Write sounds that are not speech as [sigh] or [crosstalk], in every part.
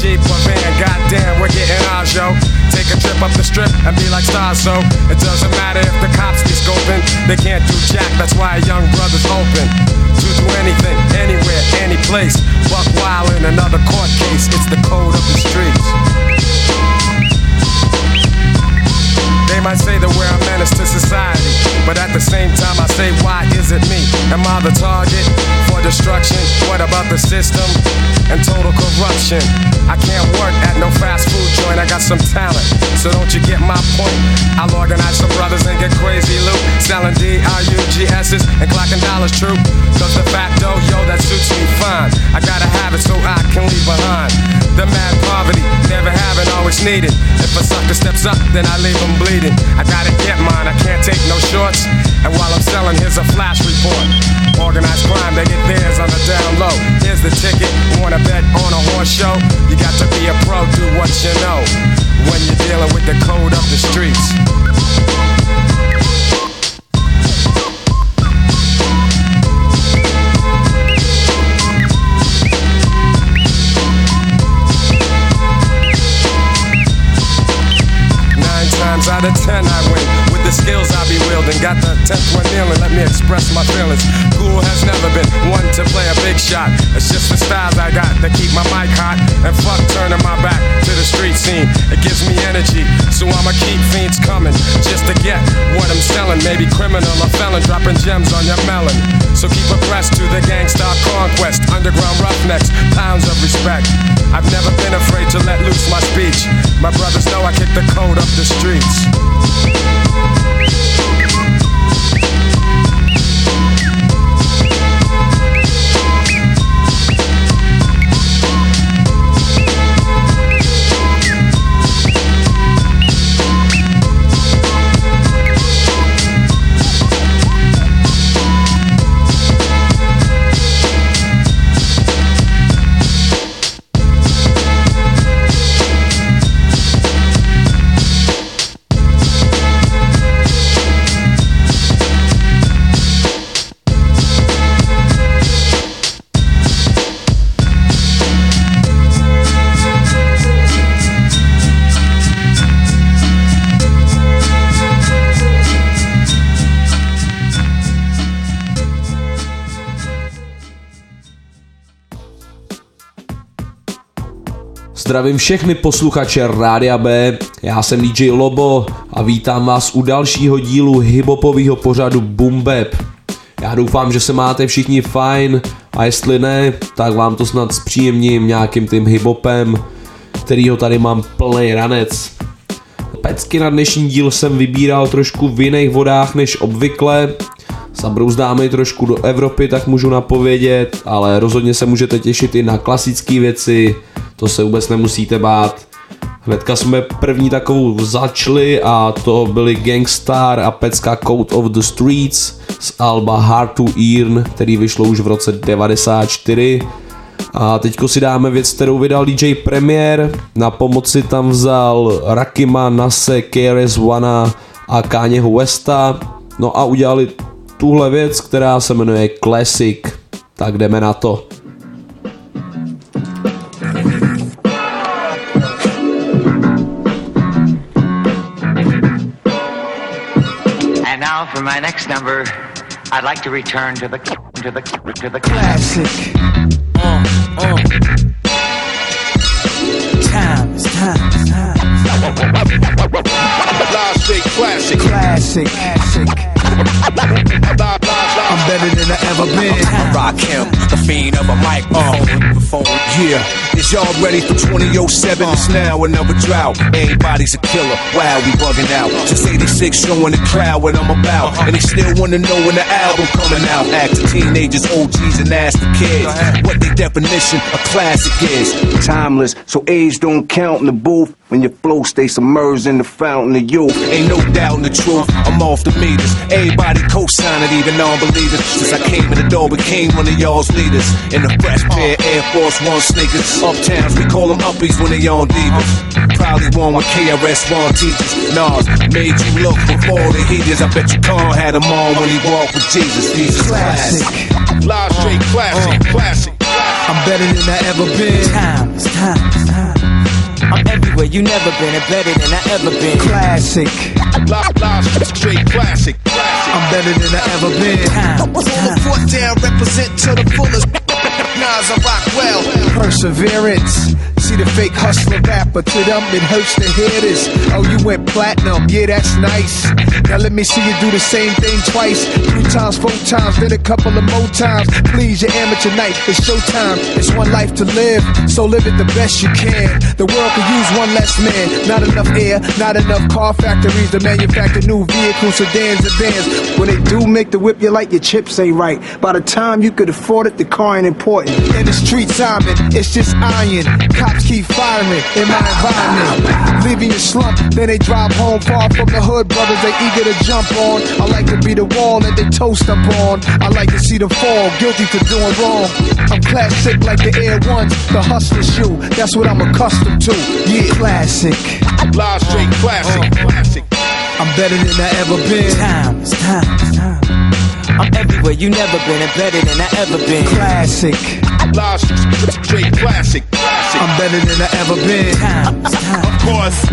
Jeep or van, goddamn, we're getting ours, yo. Take a trip up the strip and be like stars, so it doesn't matter if the cops be scoping. They can't do jack, that's why a young brother's open. To do anything, anywhere, any place. Buck wild in another court case, it's the code of the streets. They might say that we're a menace to society, but at the same time, I say, why is it me? Am I the target for destruction? What about the system and total corruption? I can't work at no fast food joint, I got some talent, so don't you get my point? I'll organize some brothers and get crazy loot, selling D-R-U-G-S's and clocking dollars true. Cause the facto, yo, that suits me fine. I gotta have it so I can leave behind. The mad poverty, never having, always needed. If a sucker steps up, then I leave him bleeding. I gotta get mine, I can't take no shorts. And while I'm selling, here's a flash report. Organized crime, they get theirs on the down low. Here's the ticket, wanna bet on a horse show? You got to be a pro, do what you know. When you're dealing with the code of the streets. Out of ten I win skills I be wielding. Got the tenth one kneeling, let me express my feelings. Cool has never been one to play a big shot. It's just the styles I got that keep my mic hot. And fuck turning my back to the street scene. It gives me energy, so I'ma keep fiends coming just to get what I'm selling. Maybe criminal or felon dropping gems on your melon. So keep abreast to the gangsta conquest. Underground roughnecks, pounds of respect. I've never been afraid to let loose my speech. My brothers know I kick the code up the streets. Thank Zdravím všechny posluchače Rádia B, já jsem DJ Lobo a vítám vás u dalšího dílu hiphopového pořadu Bap. Já doufám, že se máte všichni fajn a jestli ne, tak vám to snad zpříjemním nějakým tím hiphopem, kterýho tady mám plný ranec. Pecky na dnešní díl jsem vybíral trošku v jiných vodách než obvykle, Zabrouzdáme trošku do Evropy, tak můžu napovědět, ale rozhodně se můžete těšit i na klasické věci, to se vůbec nemusíte bát. Hnedka jsme první takovou začali a to byly Gangstar a pecka Code of the Streets z Alba Hard to Earn, který vyšlo už v roce 94. A teďko si dáme věc, kterou vydal DJ Premier. Na pomoci tam vzal Rakima, Nase, KRS One a Kanyeho Westa. No a udělali tuhle věc, která se jmenuje Classic. Tak jdeme na to. My next number, I'd like to return to the to the to the classic. Uh, uh. Time, it's time, it's time. Live straight classic. Classic, classic. I'm better than I ever been. I rock him, the fiend of a microphone. Uh, Phone. Yeah, is y'all ready for 2007? It's now another drought. Everybody's a killer. Wow, we bugging out. Since 86, showing the crowd what I'm about. And they still wanna know when the album coming out. Acting teenagers, OGs, and ask the kids what their definition of classic is. timeless, so age don't count in the booth. When your flow stay submerged in the fountain of youth. Ain't no doubt in the truth, I'm off the meters. Everybody co-sign it, even non-believers. Since I came in the door, became one of y'all's leaders. In the fresh pair Air Force One sneakers. Uptowns, we call them uppies when they on divas. Probably one with KRS-One teachers. Nas made you look before the heaters. I bet you Kanye had them on when he walked with Jesus. Jesus classic. Live straight classic, uh-huh. classic. I'm better than I ever been. Time, it's time, it's time. I'm everywhere you never been and better than I ever been. Classic. Live, live straight classic, classic. I'm better than I ever been. Time, it's time. Foot down, represent to the fullest. [laughs] Nas, I rock well. Perseverance. See the fake hustler rapper, to them it hurts to hear this. Oh, you went platinum, yeah, that's nice. Now let me see you do the same thing twice, three times, four times, then a couple of more times. Please, your amateur night, it's showtime. It's one life to live, so live it the best you can. The world could use one less man. Not enough air, not enough car factories to manufacture new vehicles, sedans, and vans. When they do make the whip, you like your chips ain't right. By the time you could afford it, the car ain't important. In the street, Simon, it's just iron. Cops keep firing in my environment. Leaving you slump, then they drive home far from the hood. Brothers, they eager to jump on. I like to be the wall that they toast up on. I like to see them fall, guilty for doing wrong. I'm classic like the Air Ones, the hustler shoe. That's what I'm accustomed to. Yeah, classic. Live straight classic, classic. I'm better than I ever been. Time, it's time, it's time. I'm everywhere you never been and better than I ever been. Classic. Live straight classic, classic. I'm better than I ever been. Time, time. Of course,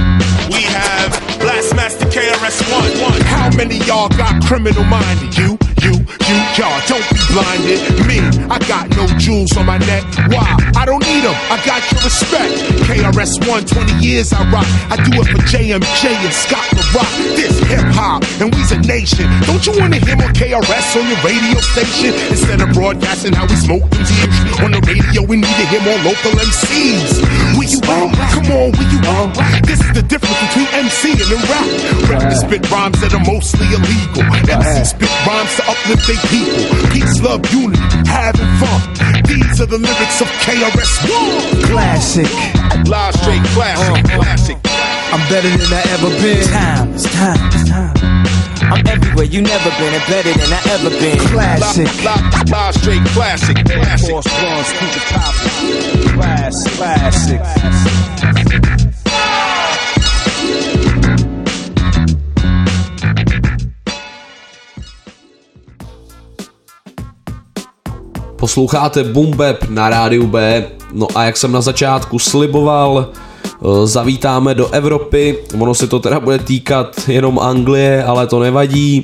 we have Blastmaster KRS One. How many y'all got criminal minded? You, you, you, y'all. Don't be blinded. Me, I got no jewels on my neck. Why? I don't need them. I got your respect. KRS One, 20 years I rock. I do it for JMJ and Scott La Rock. This hip hop, and we's a nation. Don't you wanna hear more KRS on your radio station instead of broadcasting how we smoke them tears on the radio? We need to hear more local MCs. Will you Come on, will you This is the difference between MC and then rap. Rappers spit rhymes that are mostly illegal. MC spit rhymes to uplift their people. Peace, love, unity, having fun. These are the lyrics of KRS One. Classic. Live straight classic, uh-huh. classic. I'm better than I ever been. Time, it's time, it's time. I'm everywhere you never been and better than I ever been. Classic. Live, live, live straight classic, classic. Force Ones, keep it poppin'. Classic, classic. Posloucháte Bap na rádiu B, no a jak jsem na začátku sliboval, eh, zavítáme do Evropy, ono se to teda bude týkat jenom Anglie, ale to nevadí.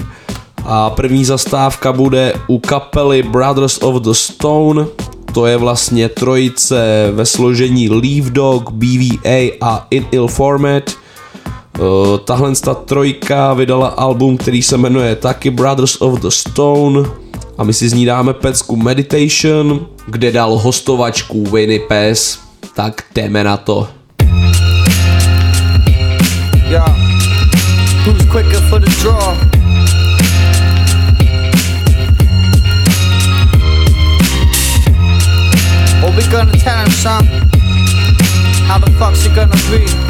A první zastávka bude u kapely Brothers of the Stone, to je vlastně trojice ve složení Leaf Dog, BVA a In Ill Format. Eh, Tahle ta trojka vydala album, který se jmenuje taky Brothers of the Stone a my si z ní dáme pecku Meditation, kde dal hostovačku Winnie Pes, tak jdeme na to. Yeah. Who's quicker for the draw? We gonna tell him? How the fuck's it gonna be?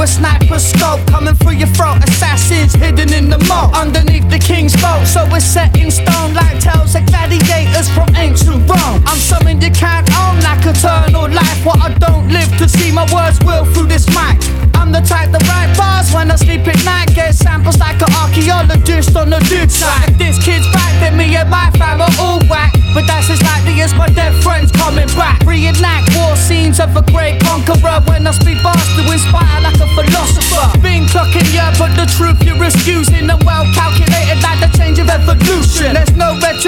A sniper scope Coming through your throat, assassins hidden in the moat. Underneath the king's boat, so it's set in stone Like tales of gladiators from ancient Rome. I'm something you can't own. Like eternal life. What I don't live to see my words will through this mic I'm the type that write bars when I sleep at night. Get samples like an archaeologist on the dude side If this kid's back, then me and my fam are all whack. But that's as likely as my dead friends coming back. Reenact war scenes of a great conqueror When I speak fast to inspire like a philosopher. Been clocking yeah, but the truth you're excusing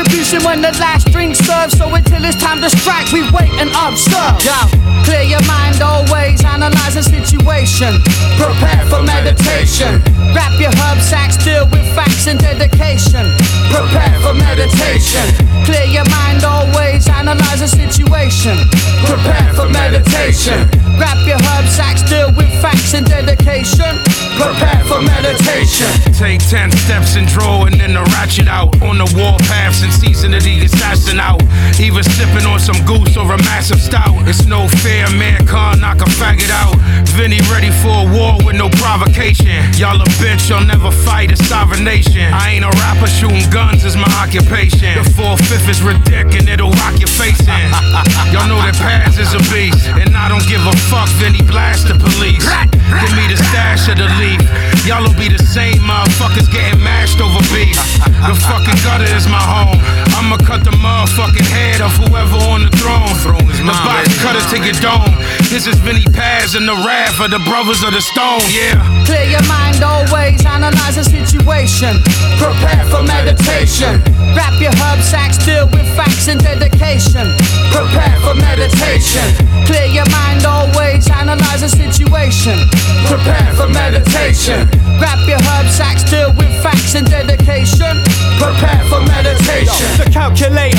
retribution when the last drink serves So until it's time to strike, we wait and observe. Yo, clear your mind always, analyze the situation. Prepare for meditation. Wrap your herb sacks, deal with facts and dedication. Prepare for meditation. Clear your mind always, analyze the situation. Prepare for meditation. Grab your herb sacks, deal with facts and dedication Prepare for meditation. Take ten steps and draw and then the ratchet out. On the warpath since season of the assassin out. Even sipping on some goose or a massive stout. It's no fair, man can't knock a faggot out. Vinnie ready for a war with no provocation. Y'all a bitch, y'all never fight a sovereign nation. I ain't a rapper, shooting guns is my occupation. The four fifth is ridiculous and it'll rock your face in. [laughs] Y'all know that Paz is a beast, and I don't give a fuck, Vinnie blast the police. Give me the stash of the leaf. Y'all'll be the same motherfuckers getting mashed over beef. The fucking gutter is my home. I'ma cut the motherfucking head of whoever on the throne. The box cutter to your dome. This is Vinnie Paz and the wrath of the brothers of the stone, yeah. Clear your mind always, analyze the situation. Prepare for meditation. Wrap your herb sacks, deal with facts and dedication. Prepare for meditation. Clear your mind always, analyze the situation. Prepare for meditation. Grab your herb sacks, deal with facts and dedication. Prepare for meditation. The calculator.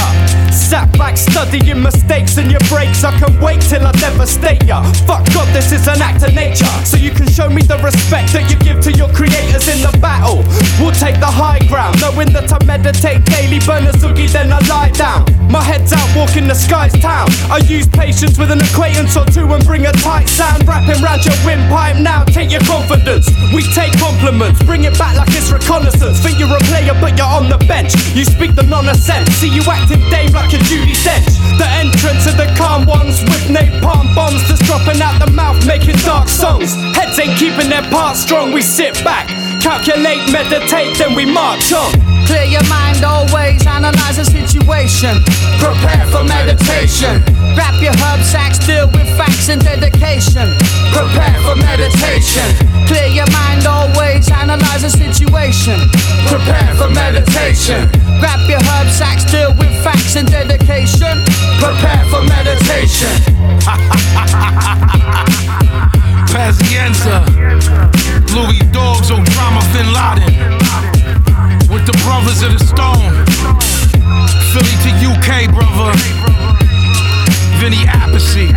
Sat back studying mistakes and your breaks. I can wait till I devastate ya. Fuck God, this is an act of nature. So you can show me the respect that you give to your creators in the battle. We'll take the high ground, knowing that I meditate daily. Burn a zoogie, then I lie down. My head's out, walking the sky's town. I use patience with an acquaintance or two and bring a tight sound. Wrapping round your windpipe now, take your confidence. We take compliments, bring it back like it's reconnaissance. Think you're a player, but you're on the bench. You speak the nonsense, see you active Dave like a Judi Dench. The entrance of the calm ones with napalm bombs that's dropping out the mouth, making dark songs. Heads ain't keeping their parts strong, we sit back. Calculate, meditate, then we march on. Clear your mind always, analyze the situation. Prepare for meditation. Wrap your herb sacks, deal with facts and dedication. Prepare for meditation. Clear your mind always, analyze the situation. Prepare for meditation. Wrap your herb sacks, deal with facts and dedication. Prepare for meditation. [laughs] Pazienza. Louis Dogs, Osama Bin Laden. With the brothers of the stone. Philly to UK, brother. Vinny Appice.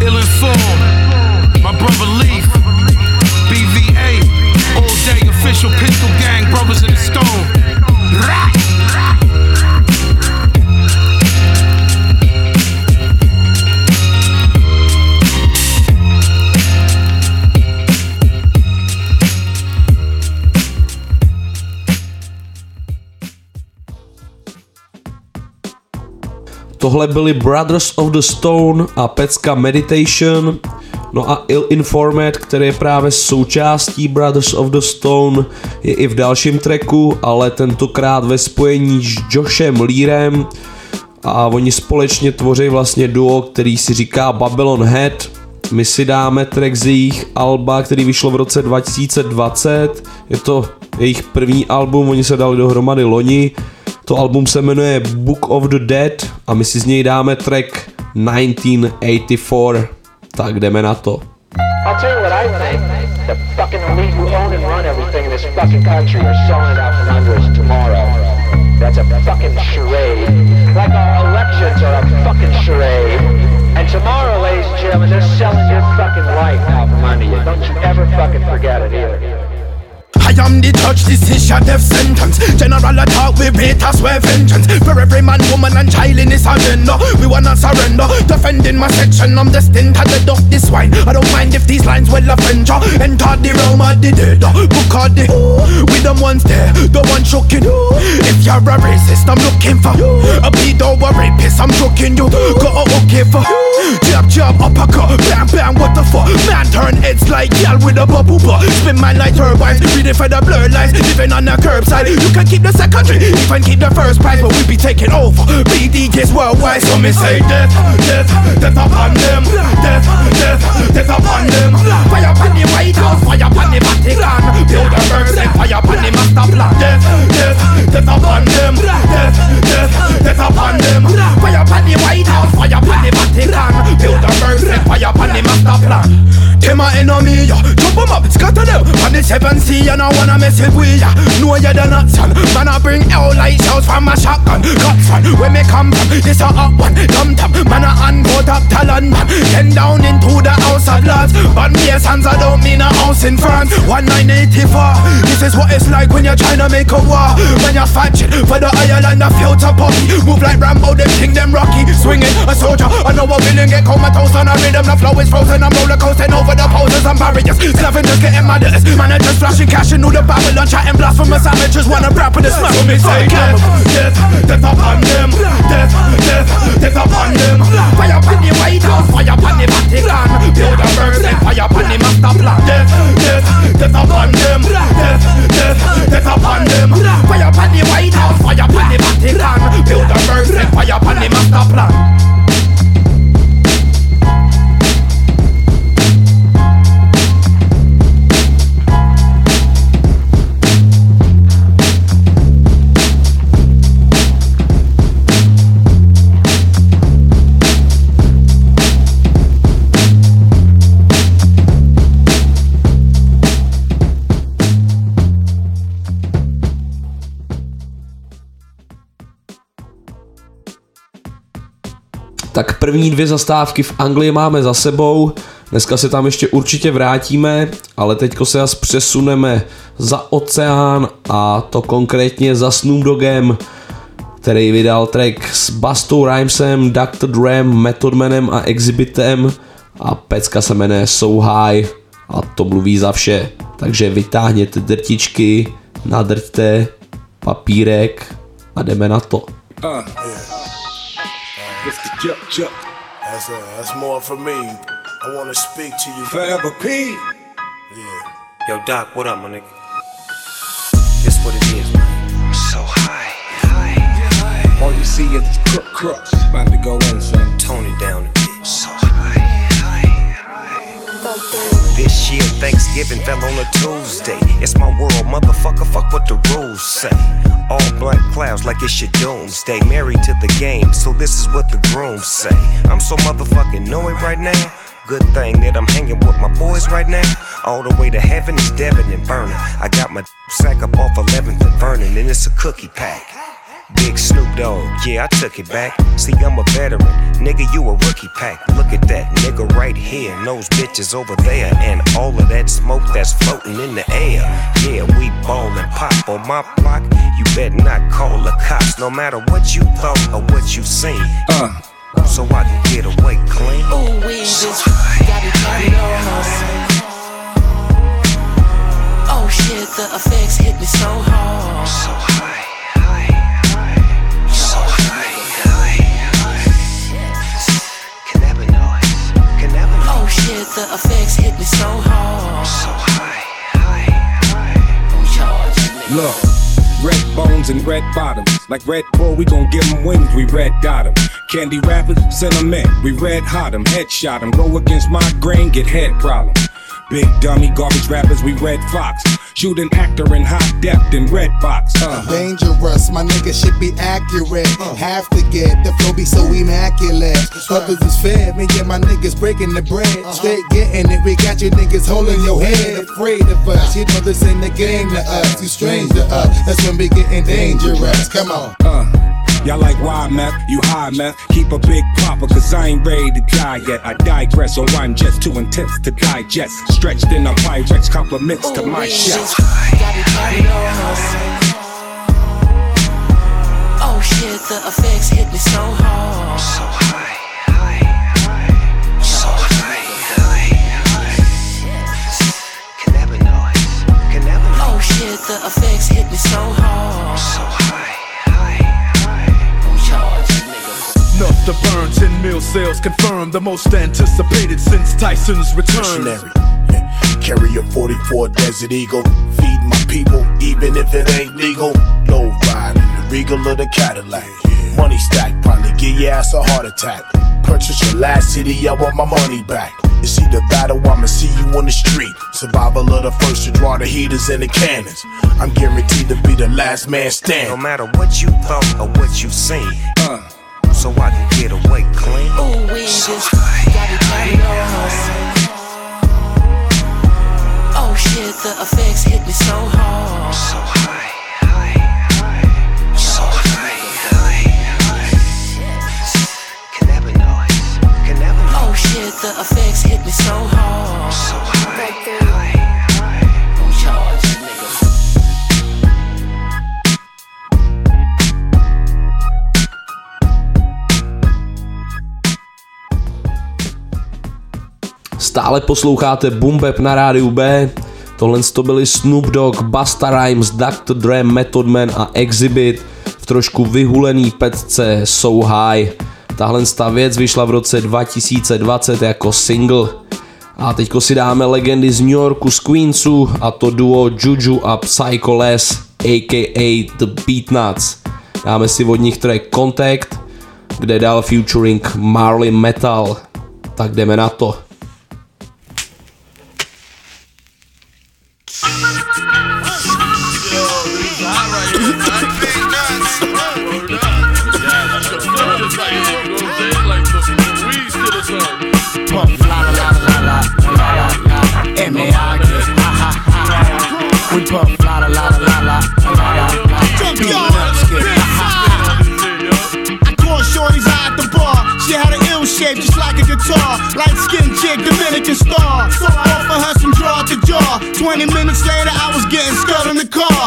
Ill informed. My brother Leaf. BVA. All day official pistol gang, brothers of the stone. Tohle byli Brothers of the Stone a Pecka Meditation. No a Ill Informed, který je právě součástí Brothers of the Stone, je i v dalším tracku, ale tentokrát ve spojení s Joshem Learem a oni společně tvoří vlastně duo, který si říká Babylon Head. My si dáme track z jejich alba, který vyšlo v roce 2020. Je to jejich první album, oni se dali dohromady loni. To album se jmenuje Book of the Dead a my si z něj dáme track 1984. Tak jdeme na to. I'll tell you what I think. The fucking elite who own and run everything in this fucking country are selling out from under us tomorrow. That's a fucking charade. Like our elections are a fucking charade. And tomorrow, ladies and gentlemen, they're selling your fucking life out from under you. Don't you ever fucking forget it either. I am the judge, this is your death sentence. General attack, we rate us swear vengeance. For every man, woman, and child in this agenda, we wanna surrender. Defending my section, I'm destined to of this wine. I don't mind if these lines will offend ya. Enter the realm of the dead, book of the with them ones there, the one choking. If you're a racist, I'm looking for you. a pedo, a rapist, I'm choking you. Got a okay for jab, jab, uppercut, bam, bam, what the fuck? Man turn heads like y'all with a bubble butt. Spin man like turbines, reading for the blurred lines, living on the curbside. You can keep the secondary, even keep the first prize, but we be taking over. BDJs worldwide, so me say death, death, death upon them, death, death, death upon them. Fire upon the White House, fire upon the Vatican, build a verse and fire upon the master plan. Death, death, death upon them, death, death, death upon them. Fire upon the White House, fire upon the Vatican, build a verse and fire upon the master plan. Them a enemy, yeah. boom boom up, scatter them. On the seven sea, and I wanna mess it with ya. Know you're the nuts, son. Man, I bring hell light shells from my shotgun. Cut front, where me come from, this a up one. Dum dum, man, I unvote up talent, man. Then down into the house of lords. But me, as hands, I don't mean a house in France. 1984, this is what it's like when you're trying to make a war. When you're fat for the Ireland, the future puppy. Move like Rambo, them king, them rocky. Swinging a soldier, I know a villain get comatose on a rhythm. The flow is frozen, I'm roller coasting over the poses and barriers. Slavin just getting mad at us. Man, I just flashing cash and all the Babylon chatting blasphemous amateurs wanna rap with the smell. So me say death, death, death upon them. Death, death, death upon them. Fire upon the White House, fire upon the Vatican. Build a bird and fire upon the master plan. Death, death, death upon them. Death, death, death upon them. Fire upon the White House, fire upon the Vatican. Build a bird and fire upon the master plan. Tak první dvě zastávky v Anglii máme za sebou, dneska se tam ještě určitě vrátíme, ale teďko se asi přesuneme za oceán a to konkrétně za Snoop Doggem, který vydal track s Bastou Rhymesem, Dr. Dram, Method Manem a Exhibitem a pecka se jmenuje So High a to mluví za vše. Takže vytáhněte drtičky, nadrťte papírek a jdeme na to. Uh, yeah. It's the Juck Juck. That's, uh, that's more for me. I wanna speak to you. Forever P. Yeah. Yo, Doc, what up, my nigga? This what it is, man. So high, high, high. All you see is crook crooks. About to go in, son. Tone it down a bit. So high, high, high. Thanksgiving fell on a Tuesday. It's my world, motherfucker. Fuck what the rules say. All black clouds like it's your doomsday. Married to the game, so this is what the grooms say. I'm so motherfucking knowing right now. Good thing that I'm hanging with my boys right now. All the way to heaven is Devin and Burner. I got my sack up off 11th and Vernon, and it's a cookie pack. Big Snoop Dogg, yeah, I took it back. See, I'm a veteran. Nigga, you a rookie pack. Look at that nigga right here, and those bitches over there, and all of that smoke that's floating in the air. Yeah, we ballin' pop on my block. You better not call the cops, no matter what you thought or what you seen. Uh. So I can get away clean. Ooh, we just got it carried on. Oh shit, the effects hit me so hard. So high. Shit, the effects hit me so hard. So high, high, high. Look. Red bones and red bottoms. Like Red Bull, we gon' give them wings, we red dot them. Candy rappers, sentiment, we red hot them, headshot them. Go against my grain, get head problems. Big dummy garbage rappers, we red fox. Shoot an actor in hot depth in red box. Uh. Dangerous, my nigga should be accurate. Uh. Have to get the flow be so immaculate. Brothers is fed, me and my niggas breaking the bread. Uh-huh. Straight getting it, we got you niggas holding your head. Afraid of us, you know this ain't the game to us. Too strange to us, that's when we getting dangerous. Come on. Uh. Y'all like wild meth, you high meth. Keep a big popper, cause I ain't ready to die yet. I digress, or I'm just too intense to digest. Stretched in a Pyrex, compliments to my chest. Oh shit, the effects hit me so hard. So high, high, high. So high, high, high. Cannabinoids, cannabinoids. Oh shit, the effects hit me so hard. Sales confirmed, the most anticipated since Tyson's return. Missionary. Carry a 44 Desert Eagle, feed my people, even if it ain't legal. Low riding, the regal of the Cadillac. Money stack, probably give your ass a heart attack. Purchase your last city, I want my money back. You see the battle, I'ma see you on the street. Survival of the first to draw the heaters and the cannons. I'm guaranteed to be the last man standing. No matter what you thought or what you've seen. Uh so I can get away clean. Ooh, we so just gotta party. Oh shit, the effects hit me so hard. So high. The effects hit me so hard. So high. Like Stále posloucháte Bap na rádiu B. Tohle to byli Snoop Dogg, Busta Rhymes, Dr. Dre, Method Man a Exhibit v trošku vyhulený petce So High. Tahle ta věc vyšla v roce 2020 jako single. A teďko si dáme legendy z New Yorku, z Queensu a to duo Juju a Psycho Les, a.k.a. The Beatnuts. Dáme si od nich track Contact, kde dal featuring Marley Metal. Tak jdeme na to.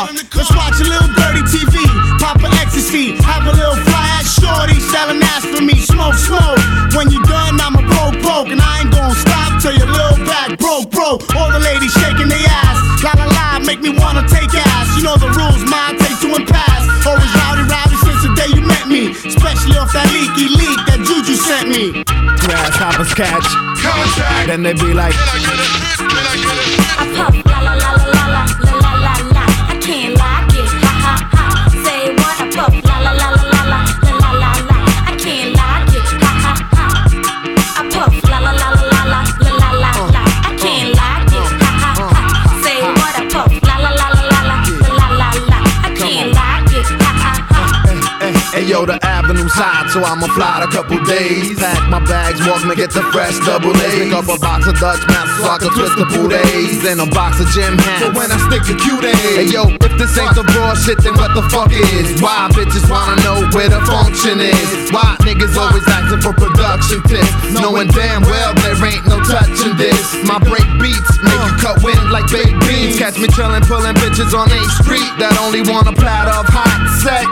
Car. Let's watch a little dirty TV. Pop a ecstasy. Have a little fly ass shorty selling ass for me. Smoke, smoke. When you done, I'm a poke, poke. And I ain't gonna stop till your little back broke, broke. All the ladies shaking their ass. La la la, make me wanna take ass. You know the rules, mine take two and pass. Always rowdy, rowdy since the day you met me. Especially off that leaky leak that Juju sent me. Grasshoppers catch Then they be like I puff la la la la so I'ma fly a couple days. Pack my bags, walk me get the fresh double A's. Pick up a box of Dutch Masters so I can twist the boot A's. And a box of gym hats. So when I stick to cute A's. Hey yo, if this ain't the raw shit, then what the fuck is? Why bitches wanna know where the function is? Why niggas always asking for production tips? Knowing damn well there ain't no touching this. My break beats make you cut wind like baked beans. Catch me chillin', pullin' bitches on 8th Street that only want a platter of hot sex.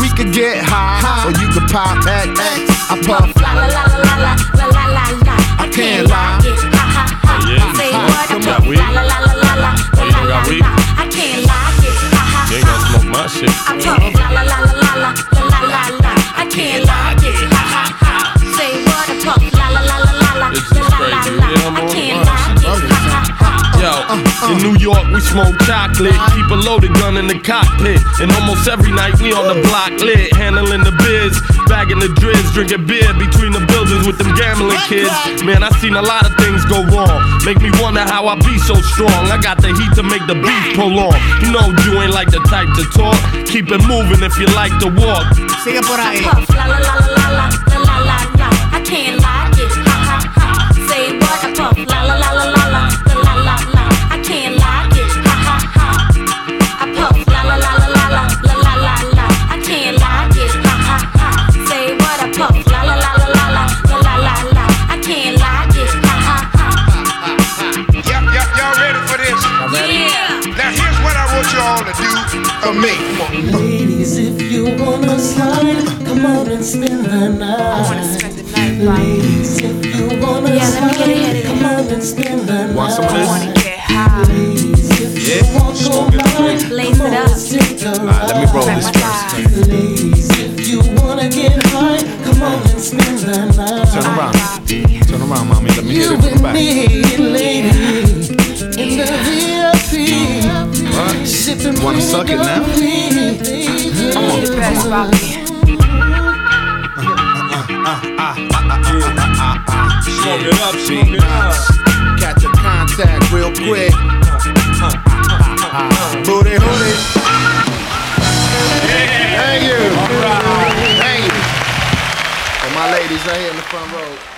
We could get high, or you could pop X. I puff La la la la la la la la la. I can't like it. Ha ha ha. Say what? I puff la la la la la la la la la. I can't like it. Ha ha You ain't gonna smoke my shit. I puff la la la la in New York we smoke chocolate, keep a loaded gun in the cockpit, and almost every night we on the block lit, handling the biz, bagging the drizz, drinking beer between the buildings with them gambling kids. Man, I seen a lot of things go wrong, make me wonder how I be so strong. I got the heat to make the beat prolong. You know you ain't like the type to talk, keep it moving if you like to walk. Sigue por ahí. I puff la la la la la la la la la. I can't like for me. Ladies, if you wanna slide, come on and spend the night. Ladies, if you wanna Yeah, let me get ahead of slide, come on and spend the night. Want some of this? Wanna get high. Ladies, if you want to go blind, Blaze come it on up. and take a Alright, let me roll this first. Ladies, if you wanna get high, come on and spend the night. Turn around. Turn around, mommy. Let me You hit it from the and back. me, lady, in the VIP, sipping Wanna suck it now? Come on, come on. Smoke it up, smoke it up. Catch a contact real quick. Booty hooty. Thank you. Thank you. For my ladies right here in the front row.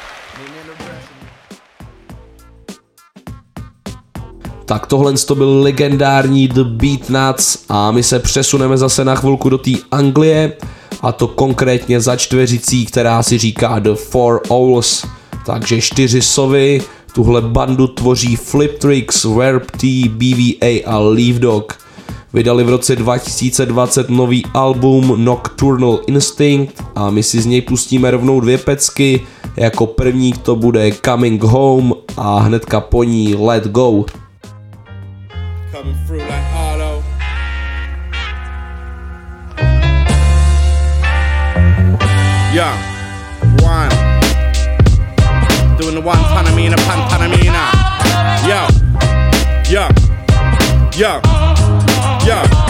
Tak tohle to byl legendární The Beatnuts a my se přesuneme zase na chvilku do té Anglie a to konkrétně za čtveřicí, která si říká The Four Owls. Takže čtyři sovy, Tuhle bandu tvoří Flip Tricks, Verb T, BVA a Leaf Dog. Vydali v roce 2020 nový album Nocturnal Instinct a my si z něj pustíme rovnou dvě pecky. Jako první to bude Coming Home a hnedka po ní Let Go. Coming through like Arlo. Yo, one. Doing the one panamina, pan panamina. Yo, yo, yo, yo.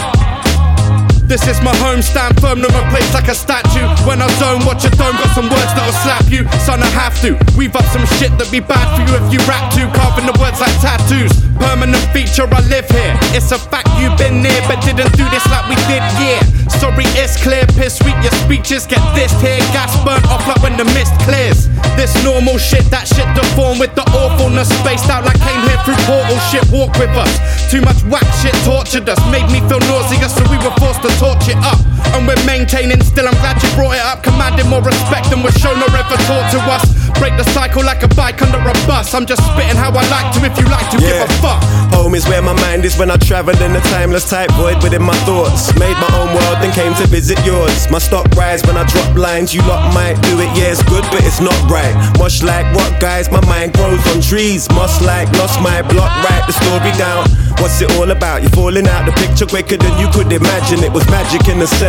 This is my home, stand firm, never place like a statue. When I zone, watch a dome, got some words that'll slap you. Son, I have to. We've up some shit that be bad for you if you rap to. Carving the words like tattoos. Permanent feature, I live here. It's a fact you've been near, but didn't do this like we did, yeah. Sorry, it's clear, piss sweet, your speeches get this here. Gas burnt off like when the mist clears. This normal shit, that shit deformed with the awfulness. Spaced out like came here through portal shit, walk with us. Too much whack shit tortured us, made me feel nauseous, so we were forced to torch it up. And we're maintaining still, I'm glad you brought it up. Commanding more respect than was shown or ever taught to us. Break the cycle like a bike under a bus. I'm just spitting how I like to if you like to give a fuck. Home is where my mind is when I travel in a timeless type void within my thoughts. Made my own world, then came to visit yours. My stock rise when I drop lines. You lot might do it, yeah, it's good, but it's not right. Much like what guys, my mind grows on trees. Must like lost my block, write the story down. What's it all about? You're falling out the picture quicker than you could imagine. It was magic in the sense.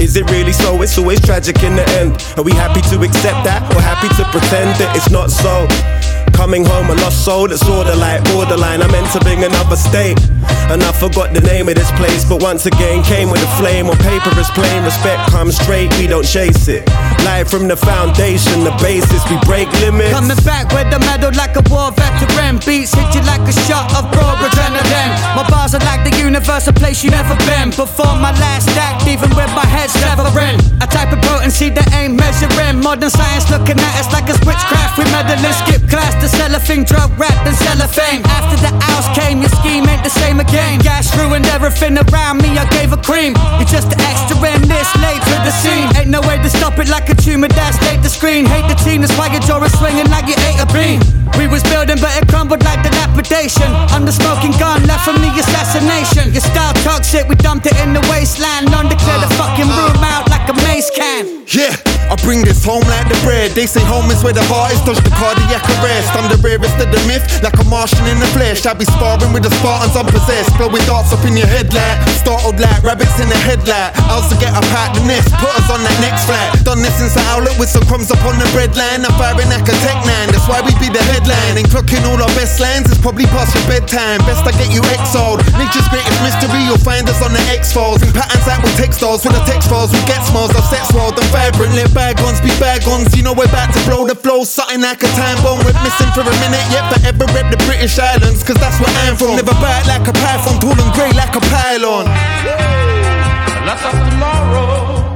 Is it really so? It's always tragic in the end. Are we happy to accept that or happy to pretend that it's not so? Coming home, a lost soul that's order like borderline. I'm entering another state. And I forgot the name of this place, but once again came with a flame. On paper is plain, respect comes straight, we don't chase it. Live from the foundation, the basis, we break limits. Coming back with the medal like a war veteran. Beats hit you like a shot of raw adrenaline. My bars are like the universe, a place you never been. Before my last act, even with my head severing. A type of potency that ain't measuring. Modern science looking at us like it's witchcraft. We meddling, skip class to sell a thing, drug rap and sell a fame. After the house came, your scheme ain't the same again. Gas ruined everything around me, I gave a cream. You're just an extra in this late to the scene. Ain't no way to stop it like a tumor that's late to screen. Hate the team, why your jaw is swinging like you ate a bean. We was building, but it crumbled like dilapidation. I'm the smoking gun left from the assassination. Your style toxic, we dumped it in the wasteland. To clear the fucking room out like a mace can. Yeah, I bring this home like the bread. They say home is where the heart is, touch the cardiac arrest. I'm the rarest of the myth, like a Martian in the flesh. I be sparring with the Spartans unpossessed, blowing darts up in your head like startled like rabbits in the headlight. I also get up out the nest, put us on that next flight. Done this since the outlet with some crumbs up on the bread line. I'm firing like a tech nine, that's why we be the headline. And clocking all our best lines, it's probably past your bedtime. Best I get you exiled. Nature's greatest mystery, you'll find us on the X Files. In patterns that with textiles, for the text files, we get smiles of sex wild and vibrant. Let bygones be bygones, you know we're about to blow the flow. Something like a time bomb, we're missing for a minute, yet forever rep the British Islands, cause that's where I'm from. Never bite like a python, tall and grey like a pylon. That's up tomorrow.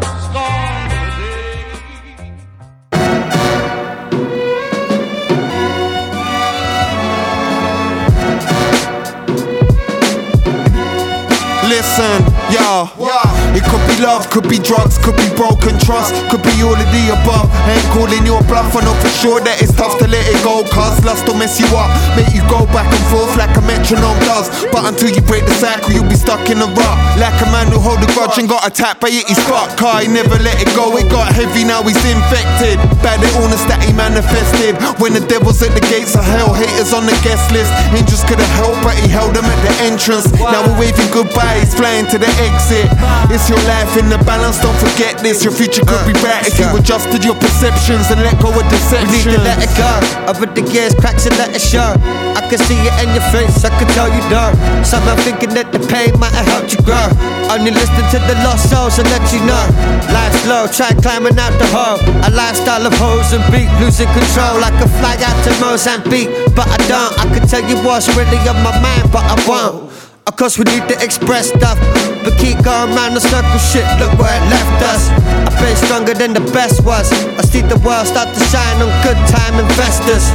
Listen, y'all. It could be love, could be drugs, could be broken trust, could be all of the above. Ain't calling your bluff, I know for sure that it's tough to let it go. Cause lust will mess you up, make you go back and forth like a metronome does. But until you break the cycle, you'll be stuck in a rut. Like a man who hold a grudge and got attacked by it, he's. Car, he never let it go, it got heavy, now he's infected. By the illness that he manifested. When the devil's at the gates of hell, haters on the guest list. Angels could have helped, but he held them at the entrance. Now we're waving goodbye, he's flying to the exit. It's your life in the balance, don't forget this. Your future could be bright if you adjusted your perceptions and let go of deception. We need to let it go. Over the gears, cracks and let it show. I can see it in your face, I can tell you don't. Somehow thinking that the pain might have helped you grow. Only listen to the lost souls and let you know. Life's low, try climbing out the hole. A lifestyle of hoes and beat, losing control. I could fly out to Mozambique, but I don't. I could tell you what's really on my mind, but I won't. Of course, we need to express stuff. But keep going round the circle, shit, look where it left us. I've been stronger than the best was. I see the world start to shine on good time investors.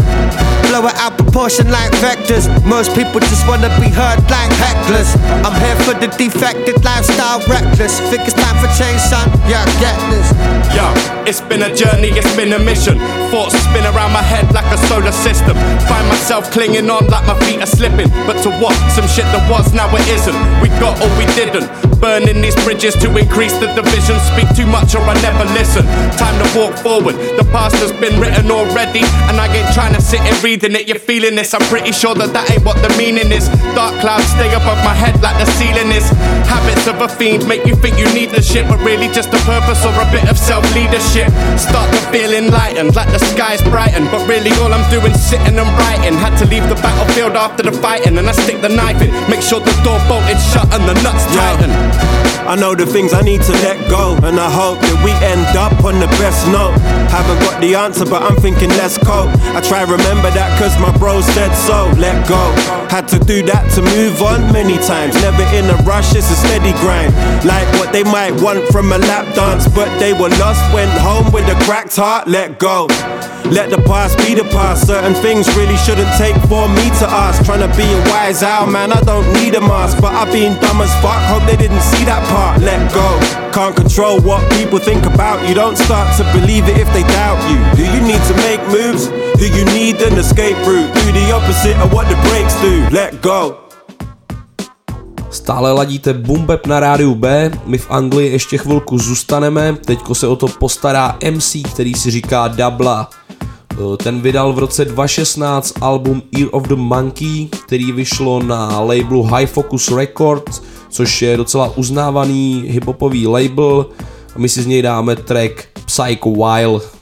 Blow it out proportion like vectors. Most people just wanna be heard like hecklers. I'm here for the defected lifestyle reckless. Think it's time for change, son? Yeah, get this. Yo, it's been a journey, it's been a mission. Thoughts spin around my head like a solar system. Find myself clinging on like my feet are slipping. But to what? Some shit that was, now isn't. We got or we didn't. Burning these bridges to increase the division. Speak too much or I never listen. Time to walk forward. The past has been written already. And I ain't trying to sit and reading it. You're feeling this. I'm pretty sure that that ain't what the meaning is. Dark clouds stay above my head like the ceiling is. Habits of a fiend make you think you need the shit, but really just a purpose or a bit of self leadership. Start to feel enlightened, like the sky's brightened. But really, all I'm doing sitting and writing. Had to leave the battlefield after the fighting, and I stick the knife in. Make sure the door bolted shut and the nuts tighten. I know the things I need to let go, and I hope that we end up on the best note. Haven't got the answer, but I'm thinking let's cope. I try remember that cause my bro said so. Let go. Had to do that to move on many times. Never in a rush, it's a steady grind. Like what they might want from a lap dance, but they were lost, went home with a cracked heart. Let go. Let the past be the past. Certain things really shouldn't take for me to ask. Trying to be a wise owl, man, I don't need a mask. But I've been dumb as fuck, hope they didn't see that part. Let go. Can't control what people think about you. Don't start to believe it if they doubt you. Do you need to make moves? Do you need an escape route? Do the opposite of what the breaks do. Let go. Stále ladíte Bumbeb na rádiu B, my v Anglii ještě chvilku zůstaneme, teďko se o to postará MC, který si říká Dabla. Eh, Ten vydal v roce 2016 album Ear of the Monkey, který vyšlo na labelu High Focus Records, což je docela uznávaný hiphopový label my si z něj dáme track Psycho While.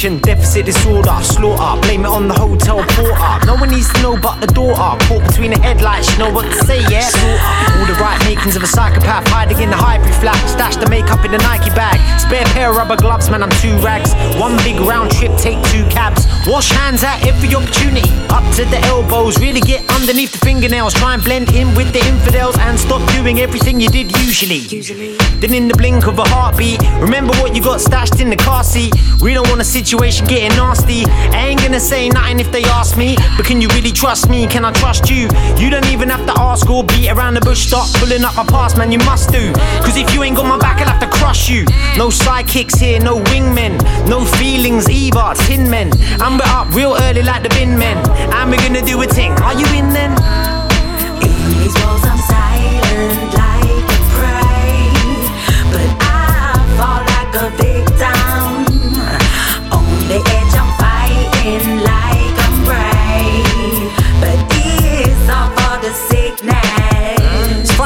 Attention, deficit disorder, slaughter. Blame it on the hotel porter. No one needs to know but the daughter. Caught between the headlights, you know what to say, yeah? Slaughter. All the right makings of a psychopath hiding in the hybrid flat. Stash the makeup in the Nike bag. Spare pair of rubber gloves, man, I'm two rags. One big round trip, take two cabs. Wash hands at every opportunity. Up to the elbows, really get underneath the fingernails. Try and blend in with the infidels and stop doing everything you did usually. Then in the blink of a heartbeat, remember what you got stashed in the car seat. We don't want a situation getting nasty. I ain't gonna say nothing if they ask me, but can you really trust me? Can I trust you? You don't even have to ask or beat around the bush. Stop pulling up my past, man, you must do. Cause if you ain't got my back, I'll have to crush you. No sidekicks here, no wingmen, no feelings either. Tin men, and we're up real early like the bin men. And we're gonna do a thing. Are you in then? These walls I'm silent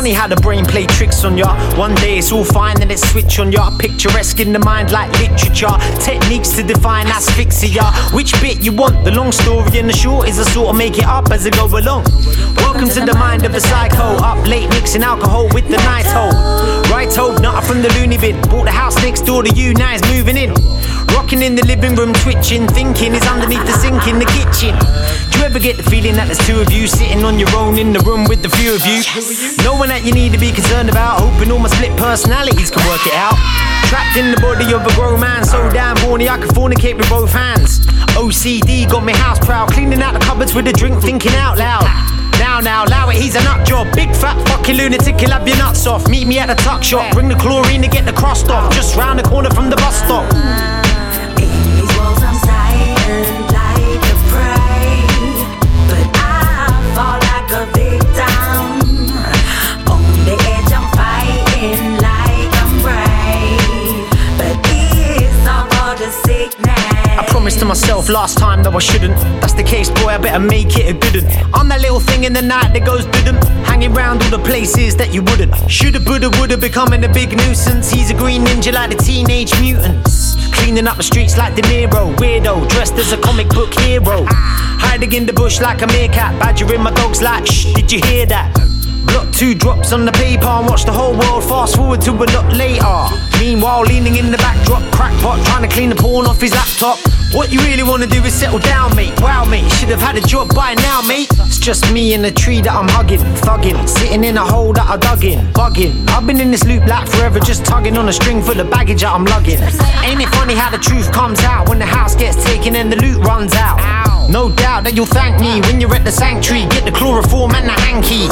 funny how the brain play tricks on ya. One day it's all fine, then it switch on ya. Picturesque in the mind like literature. Techniques to define asphyxia. Which bit you want? The long story and the short is I sort of make it up as I go along. Welcome to the mind of a psycho. Up late mixing alcohol with the night hole. Right hope, not from the loony bin. Bought the house next door to you, now it's moving in. Rocking in the living room, twitching, thinking is underneath the sink in the kitchen. Do you ever get the feeling that there's two of you sitting on your own in the room with the few of you? No one that you need to be concerned about, hoping all my split personalities can work it out. Trapped in the body of a grown man, so damn horny I can fornicate with both hands. OCD got me house proud, cleaning out the cupboards with a drink, thinking out loud. Now, now, allow it, he's a nut job. Big fat fucking lunatic, he'll have your nuts off. Meet me at the tuck shop, bring the chlorine to get the crust off. Just round the corner from the bus stop. To myself last time though I shouldn't. That's the case, boy, I better make it a good one. I'm that little thing in the night that goes dudum, hanging round all the places that you wouldn't. Shoulda, woulda, woulda, becoming a big nuisance. He's a green ninja like the teenage mutants. Cleaning up the streets like De Niro. Weirdo, dressed as a comic book hero. Hiding in the bush like a meerkat. Badgering my dogs like, shh, did you hear that? Block two drops on the paper and watch the whole world fast forward to a lot later. Meanwhile, leaning in the backdrop, crackpot trying to clean the porn off his laptop. What you really wanna do is settle down, mate. Wow, mate, should have had a job by now, mate. It's just me and the tree that I'm hugging, thugging, sitting in a hole that I dug in, bugging. I've been in this loop like forever, just tugging on a string full of baggage that I'm lugging. Ain't it funny how the truth comes out when the house gets taken and the loot runs out? No doubt that you'll thank me when you're at the sanctuary. Get the chloroform and the hanky.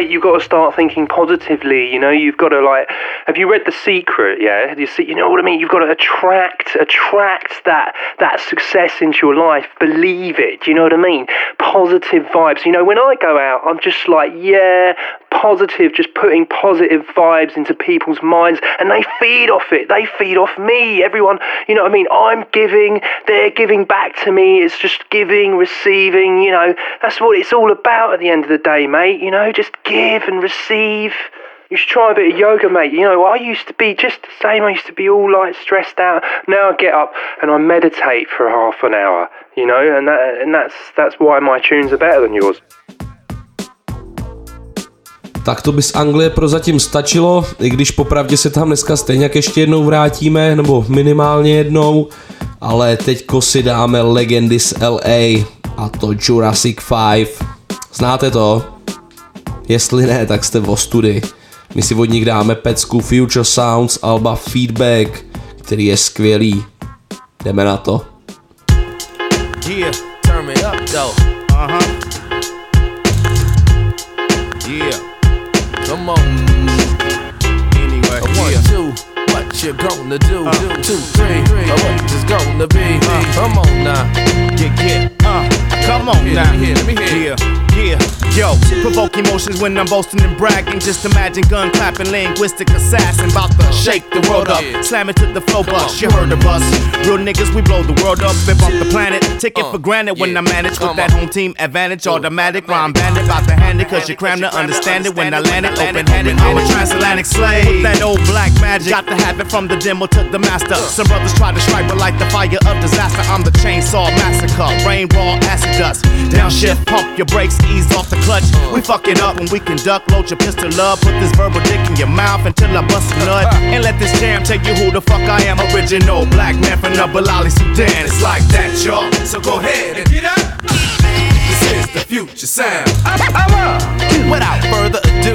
You've got to start thinking positively. You know, you've got to like. Have you read The Secret? Yeah, you see, you know what I mean. You've got to attract, attract that that success into your life. Believe it. Do you know what I mean? Positive vibes. You know, when I go out, I'm just like, yeah, positive. Just putting positive vibes into people's minds, and they feed off it. They feed off me. Everyone, you know what I mean. I'm giving, they're giving back to me. It's just giving, receiving. You know, that's what it's all about at the end of the day, mate. You know, just give and receive. You should try a bit of yoga, mate. You know, I used to be just the same. I used to be all like stressed out. Now I get up and I meditate for half an hour. You know, and that and that's that's why my tunes are better than yours. Tak to by z Anglie prozatím stačilo, i když popravdě se tam dneska stejně ještě jednou vrátíme, nebo minimálně jednou, ale teďko si dáme legendy z LA a to Jurassic 5. Znáte to? Jestli ne, tak jste v ostudy. My si od nich dáme pecku Future Sounds Alba Feedback, který je skvělý. Jdeme na to. Yeah, turn me up though. Uh huh. Yeah, come on. Anyway, a one, yeah. two, what you gonna do? do two, three, uh, what it's gonna be? come on now. Yeah, yeah, uh, come on now. Let me hear, let me hear. Yeah, yeah. Yo, provoke emotions when I'm boasting and bragging. Just imagine gun clapping, linguistic assassin. About to shake the world up, slam it to the flow bus. You heard of us. Real niggas, we blow the world up, flip off the planet. Take it for granted when I manage with that home team advantage. Automatic rhyme bandit, about to hand it, cause you cram to understand it. When I land it, open handed, I'm a transatlantic slave. With that old black magic, got to have it from the demo to the master. Some brothers try to strike, but like the fire of disaster, I'm the chainsaw massacre. Rain, raw, acid dust. Downshift, pump your brakes, ease off the clutch. We fuck it up when we can duck, load your pistol up, put this verbal dick in your mouth until I bust a nut. And let this jam tell you who the fuck I am. Original black man from Nubalali, Sudan. It's like that, y'all. So go ahead and get up. Is the future sound. Without further ado,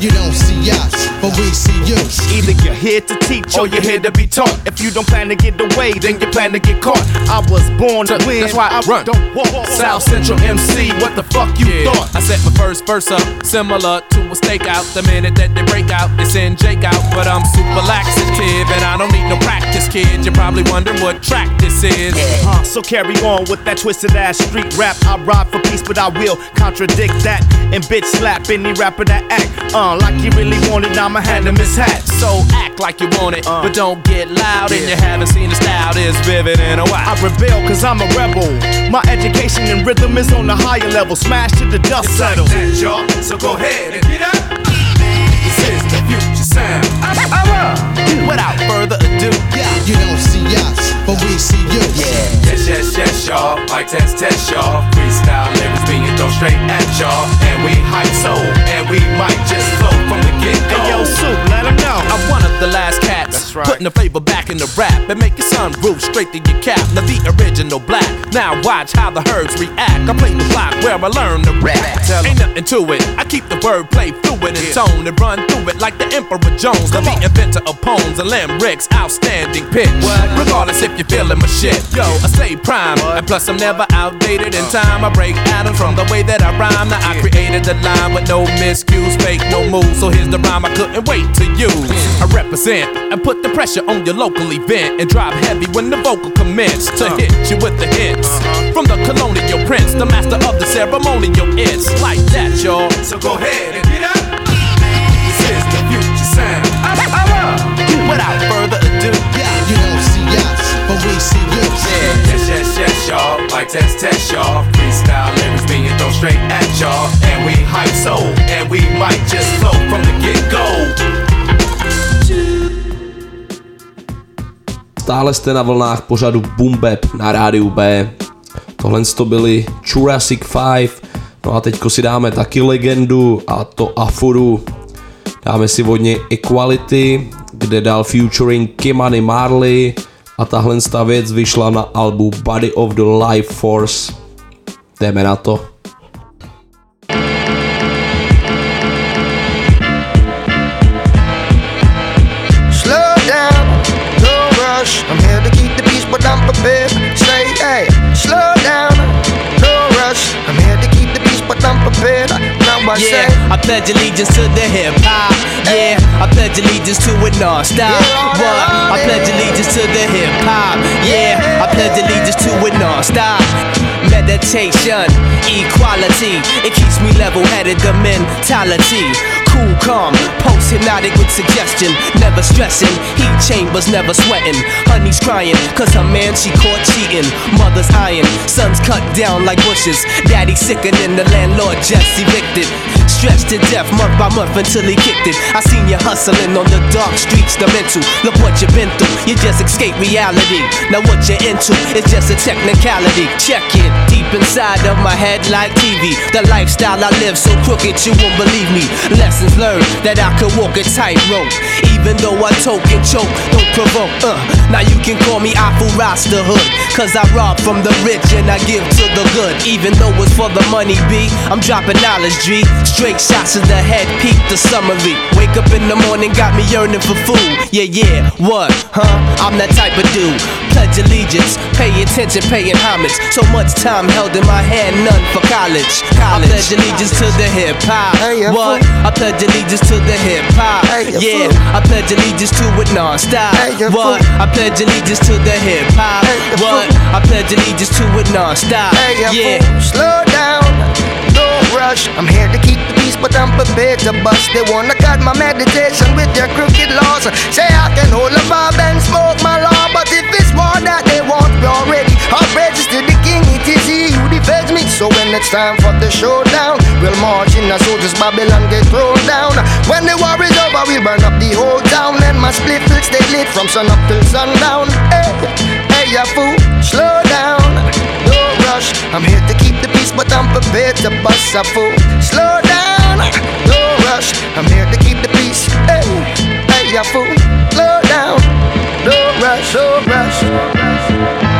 You don't see us, but we see you. Either you're here to teach or you're here to be taught. If you don't plan to get away, then you plan to get caught. I was born to win. That's why I run. Don't walk. South Central MC, what the fuck you thought? I set my first verse up, similar to a stakeout. The minute that they break out, they send Jake out. But I'm super laxative and I don't need no practice, kid. You're probably wondering what track this is. Uh, so carry on with that twisted ass street rap. I ride for peace, but I will contradict that and bitch slap any rapper that act uh, like you really want it. I'ma hand him his hat. So act like you want it, but don't get loud. And you haven't seen the style this vivid in a while. I rebel cause I'm a rebel. My education and rhythm is on a higher level. Smash to the dust It's like settle. that, y'all. So go ahead and get up. This is the future sound. [laughs] Without further ado, You don't see us, but we see you. Yes, yes, yes, y'all. Mic test, test, y'all. Freestyle lyrics being thrown straight at y'all. And we hype so, and we might just flow from the get go. Hey, yo, Soup, let 'em know. I'm one of the last cats. That's right. Putting the flavor back in the rap and make your sun groove straight to your cap. Now the original black. Now watch how the herds react. I play the block where I learn to rap. Ain't nothing to it. I keep the wordplay fluid and tone and run through it like the Emperor Jones. The inventor of poems and limericks, outstanding pitch. Regardless if you're feeling my shit, yo, I stay prime. And plus I'm never outdated in time. I break atoms from the way that I rhyme. Now I created the line with no miscues, fake no moves. So here's the rhyme I couldn't wait to use. I represent and put the pressure on your local event and drop heavy when the vocal commence to uh. hit you with the hits uh-huh. from the colonial prince, the master of the ceremonial. It's like that, y'all. So go ahead see you. Yeah, yes, yes, yes, y'all. Like test, test, y'all. Freestyle lyrics being thrown straight at y'all. And we hype so, and we might just flow from the get go. Stále jste na vlnách pořadu Boom Bap na rádiu B. Tohle to byly Jurassic 5, no a teďko si dáme taky legendu a to Afuru. Dáme si vodně Equality, kde dal featuring Kimani Marley a tahle ta věc vyšla na albu Body of the Life Force. Jdeme na to. Slow down, no rush. I'm here to keep the peace, but I'm prepared. Say, hey, slow down, no rush. I'm here to keep the peace, but I'm prepared. Now I say, Yeah, I pledge allegiance to the hip hop. Yeah, I pledge allegiance to it non-stop. What? I pledge allegiance to the hip hop. Yeah, I pledge allegiance to it non-stop. Meditation, equality, it keeps me level-headed. The mentality, cool, calm, post hypnotic with suggestion. Never stressing, heat chambers never sweating. Honey's crying, cause her man she caught cheating. Mother's iron, sons cut down like bushes. Daddy sickening, the landlord just evicted. Stretched to death month by month until he kicked it. I seen you hustling on the dark streets, the mental. Look what you've been through, you just escape reality. Now what you're into is just a technicality. Check it deep inside of my head like TV. The lifestyle I live so crooked you won't believe me. Lessons learned that I could walk a tightrope. Even though I toke and choke, don't provoke. Uh, now you can call me Afu Rasta Hood. Cause I rob from the rich and I give to the good. Even though it's for the money, B, I'm dropping knowledge, G. Straight shots to the head, peep the summary. Wake up in the morning, got me yearning for food. Yeah, yeah, what, huh? I'm that type of dude. Pledge allegiance, pay attention, paying homage. So much time held in my hand, none for college. I pledge allegiance to the hip hop. What? I pledge allegiance to the hip hop. Yeah, I pledge allegiance to it non-stop. What? I pledge allegiance to the hip hop. What? I pledge allegiance to it non-stop. Yeah. slow down, no rush. I'm here to keep the peace, but I'm prepared to bust. They wanna cut my meditation with their crooked laws. Say I can hold a bob and smoke my law, but if it's war that they want, already are registered the king. It is he who defends me. So when it's time for the showdown, we'll march in as soldiers Babylon get thrown down. When the war is over, we'll burn up the whole town, and my split will stay lit from sun up till sundown. Hey, hey, ya fool, slow down, no rush. I'm here to keep the peace, but I'm prepared to bust a fool. Slow down, no rush. I'm here to keep the peace. Hey, hey, ya fool, no rush. Oh,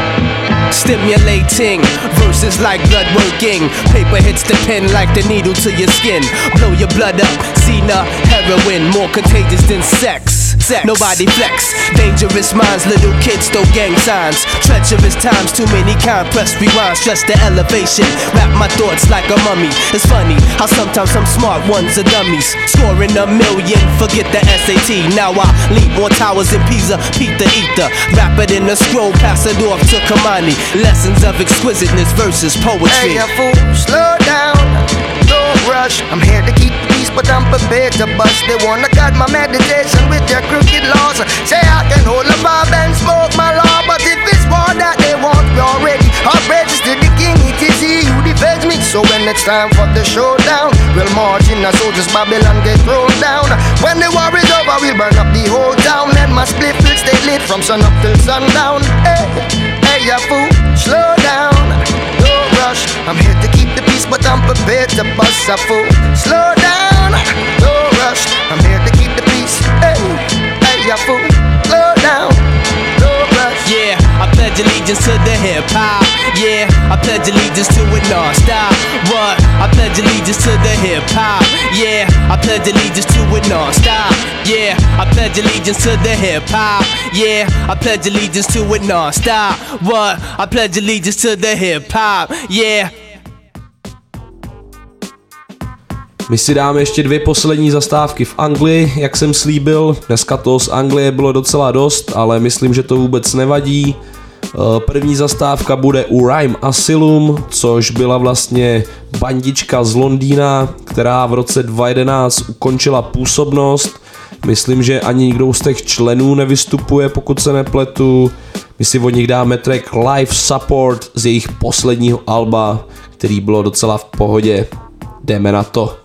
Stimulating verses like blood working. Paper hits the pen like the needle to your skin. Blow your blood up. Cena, heroin, more contagious than sex. Sex. Nobody flex. Dangerous minds, little kids throw gang signs. Treacherous times, too many compressed rewinds. Just the elevation. Wrap my thoughts like a mummy. It's funny how sometimes some smart ones are dummies. Scoring a million, forget the SAT. Now I leap on towers in Pisa, Pete the Ether. Wrap it in a scroll, pass it off to Ky-Mani. Lessons of exquisiteness versus poetry. Hey, fool, slow down, no rush. I'm here to keep but I'm prepared to bust. They wanna cut my meditation with their crooked laws. Say I can hold a bob and smoke my law, but if it's war that they want, we already are registered the king. It is he who defends me. So when it's time for the showdown, we'll march in as soldiers Babylon get thrown down. When the war is over, we'll burn up the whole town, and my split will stay lit from sun up till sundown. Hey, hey, ya fool, slow down, no rush. I'm here to keep the peace, but I'm prepared to bust a fool. Slow down, no rush. I'm here to keep the peace. Hey, hey, ya fool, slow down, no rush. Yeah, I pledge allegiance to the hip hop. Yeah, I pledge allegiance to it non-stop. What? I pledge allegiance to the hip hop. Yeah, I pledge allegiance to it non-stop. Yeah, I pledge allegiance to the hip hop. Yeah, I pledge allegiance to it non-stop. What? I pledge allegiance to the hip hop. Yeah. My si dáme ještě dvě poslední zastávky v Anglii, jak jsem slíbil. Dneska toho z Anglie bylo docela dost, ale myslím, že to vůbec nevadí. Eh, První zastávka bude u Rhyme Asylum, což byla vlastně bandička z Londýna, která v roce 2011 ukončila působnost. Myslím, že ani nikdo z těch členů nevystupuje, pokud se nepletu. My si od nich dáme track Live Support z jejich posledního alba, který bylo docela v pohodě. Jdeme na to.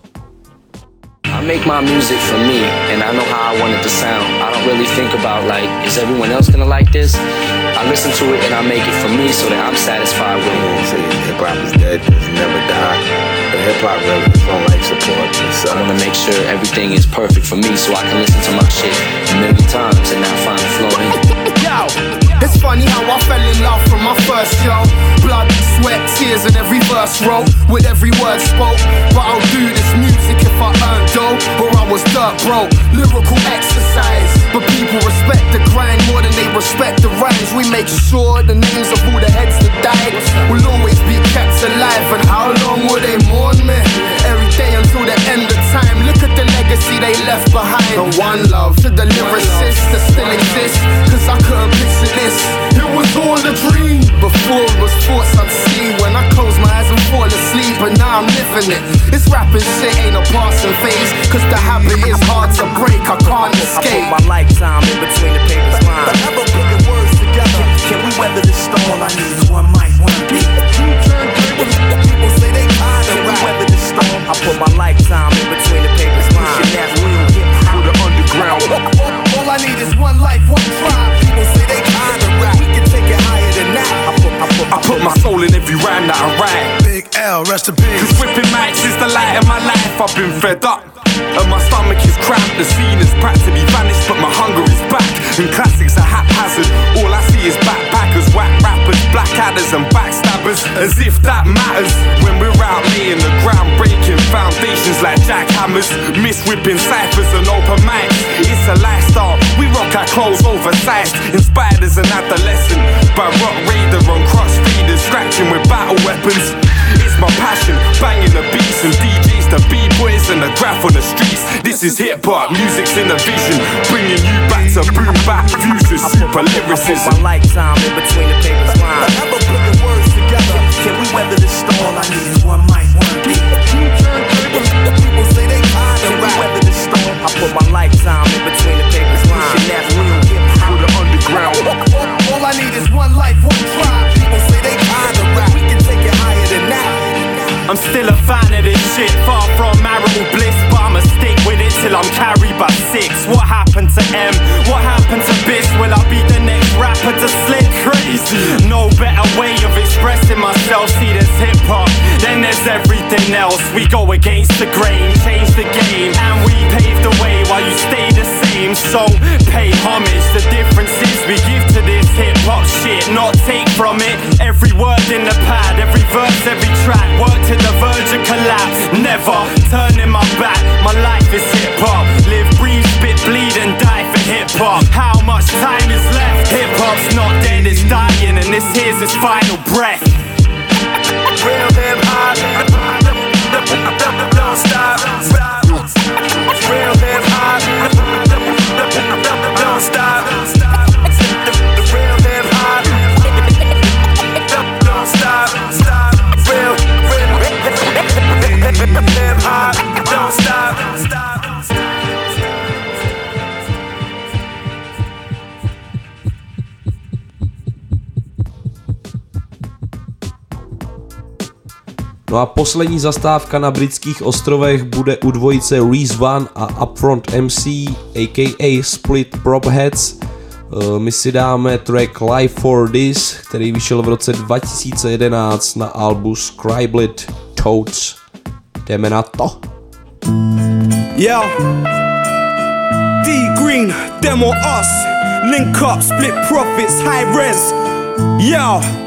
I make my music for me, and I know how I want it to sound. I don't really think about like, is everyone else gonna like this? I listen to it and I make it for me so that I'm satisfied with it. Hip hop is dead, it's never die. But hip hop really is on life support. So I wanna make sure everything is perfect for me so I can listen to my shit a million times and not find a flaw in it. [laughs] Yo, funny how I fell in love from my first show. Blood, sweat, tears, and every verse wrote with every word spoke. But I'll do this music if I earn dough or I was dirt broke. Lyrical exercise, but people respect the grind more than they respect the rhymes. We make sure the names of all the heads that died will always be kept alive. And how long will they mourn me? Day until the end of time. Look at the legacy they left behind. The one love to the lyricists that still exist. Cause I couldn't picture this. It was all a dream. Before it was thoughts I'd see when I close my eyes and fall asleep. But now I'm living it. This rapping shit ain't a passing phase. Cause the habit is hard to break. I can't escape. I put my lifetime in between the paper's lines. Fed up. And my stomach is cramped. The scene is practically vanished, but my hunger is back. And classics are haphazard. All I see is backpackers, whack rappers, blackaders, and backstabbers. As if that matters. When we're out laying the ground breaking foundations like jackhammers. Miss whipping ciphers and open mics. It's a lifestyle. We rock our clothes oversized. Inspired as an adolescent by Rock Raida on crossfaders, scratching with battle weapons. It's my passion, banging the beats and DJs, the b-boys and the graph on the streets. This is hip hop, music's innovation, bringing you back to boom bap fusion, super I put lyricism. my lifetime in between the paper's lines. Putting words together. Can we weather the storm? All I need is one mic, one beat. People say they kinda Can we rap. weather the storm? I put my lifetime in between the I'm still a fan of this shit, far from marital bliss, but I'ma stick with it till I'm carried by six. What happened to M? What happened to Biz? Will I be the next rapper to slip crazy? No better way of expressing myself. See, there's hip hop, then there's everything else. We go against the grain, change the game, and we pave the way while you stay the same. So pay homage. The differences we give to this hip hop shit, not take from it. Every word in the pad, every verse, every track. Work to the verge of collapse. Never turning my back. My life is hip hop. Live, breathe, spit, bleed, and die for hip hop. How much time is left? Hip hop's not dead, it's dying, and this here's its final breath. A poslední zastávka na britských ostrovech bude u dvojice Reese One a Upfront MC, aka Split Prop Heads. Eh, My si dáme track Live for This, který vyšel v roce 2011 na albu Scriblet Toads. Jdeme na to. Yo. D Green, them or us. Link up, split profits, high res. Yo.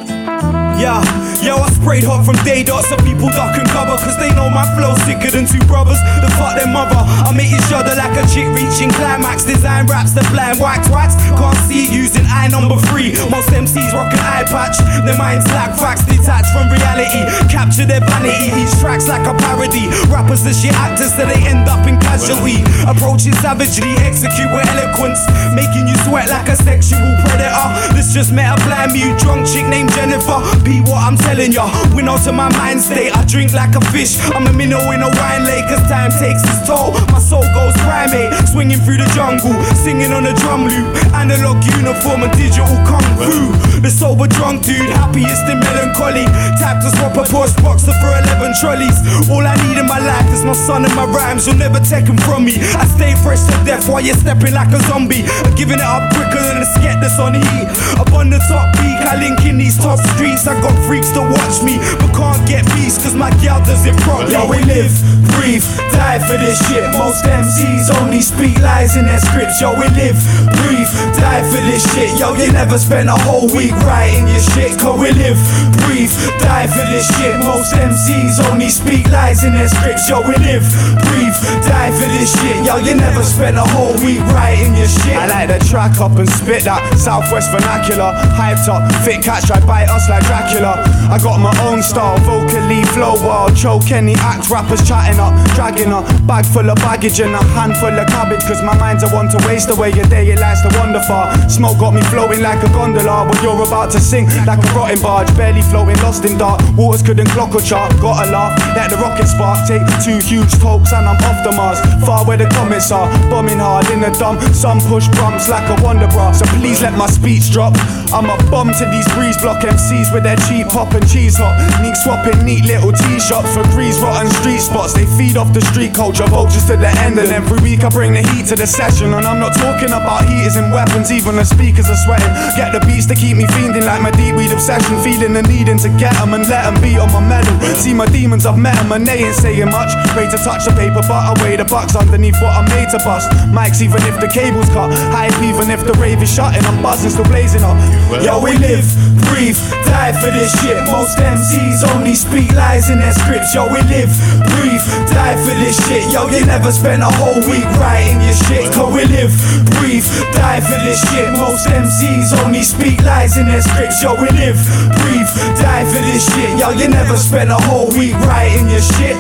Yeah, yo, I sprayed hot from day dot so people duck and cover. Cause they know my flow sicker than two brothers. The fuck their mother. I make you shudder like a chick reaching climax. Design raps, the blind wax wax. Can't see using eye number three. Most MCs rock an eye patch. Their minds lack facts, detached from reality. Capture their vanity. These tracks like a parody. Rappers are shit actors, so they end up in casualty. Approaching savagely, execute with eloquence. Making you sweat like a sexual predator. This just met a blind mute drunk chick named Jennifer. Be what I'm telling ya. Win out to my mind state. I drink like a fish. I'm a minnow in a wine lake. Cause time takes its toll. My soul goes primate. Swinging through the jungle. Singing on a drum loop. Analog uniform and digital kung fu. The sober drunk dude. Happiest in melancholy. Tap to swap a Porsche boxer for 11 trolleys. All I need in my life is my son and my rhymes. You'll never take them from me. I stay fresh to death while you're stepping like a zombie. I'm giving it up quicker than a sket that's on heat. Up on the top peak, I link in these top streets. I got freaks to watch me, but can't get peace cause my gal does it properly. Yo, we live, breathe, die for this shit. Most MCs only speak lies in their scripts. Yo, we live, breathe, die for this shit. Yo, you never spent a whole week writing your shit. Cause we live, breathe, die for this shit. Most MCs only speak lies in their scripts. Yo, we live, breathe, die for this shit. Yo, you never spent a whole week writing your shit. I like the track up and spit that Southwest vernacular. Hyped up, fit catch, try bite us like I got my own style, vocally flow wild. Choke any act, rappers chatting up, dragging a bag full of baggage and a handful of cabbage. Cause my mind's a one to waste away your day, it likes to wander far. Smoke got me floating like a gondola. When you're about to sink like a rotting barge, barely floating, lost in dark. Waters couldn't clock or chart, gotta laugh. Let the rocket spark, take two huge pokes and I'm off the Mars. Far where the comments are, bombing hard in the dump. Some push bumps like a wonder bra. So please let my speech drop. I'm a bum to these breeze block MCs with their cheap pop and cheese hop. Neat swapping neat little tea shops for grease rotten street spots. They feed off the street culture, vultures to the end. And every week I bring the heat to the session. And I'm not talking about heaters and weapons, even the speakers are sweating. Get the beats to keep me fiending like my deep weed obsession. Feeling the needing to get 'em and let 'em beat on my medal. See my demons, I've met 'em and they ain't saying much. Ready to touch the paper, but I weigh the bucks underneath what I'm made to bust. Mics, even if the cable's cut. Hype, even if the rave is shut and I'm buzzing, still blazing up. Yo, we live, breathe, die for this shit. Most MCs only speak lies in their scripts. Yo, we live, breathe, die for this shit. Yo, you never spend a whole week writing your shit. Cause we live, breathe, die for this shit. Most MCs only speak lies in their scripts. Yo, we live, breathe, die for this shit. Yo, you never spend a whole week writing your shit.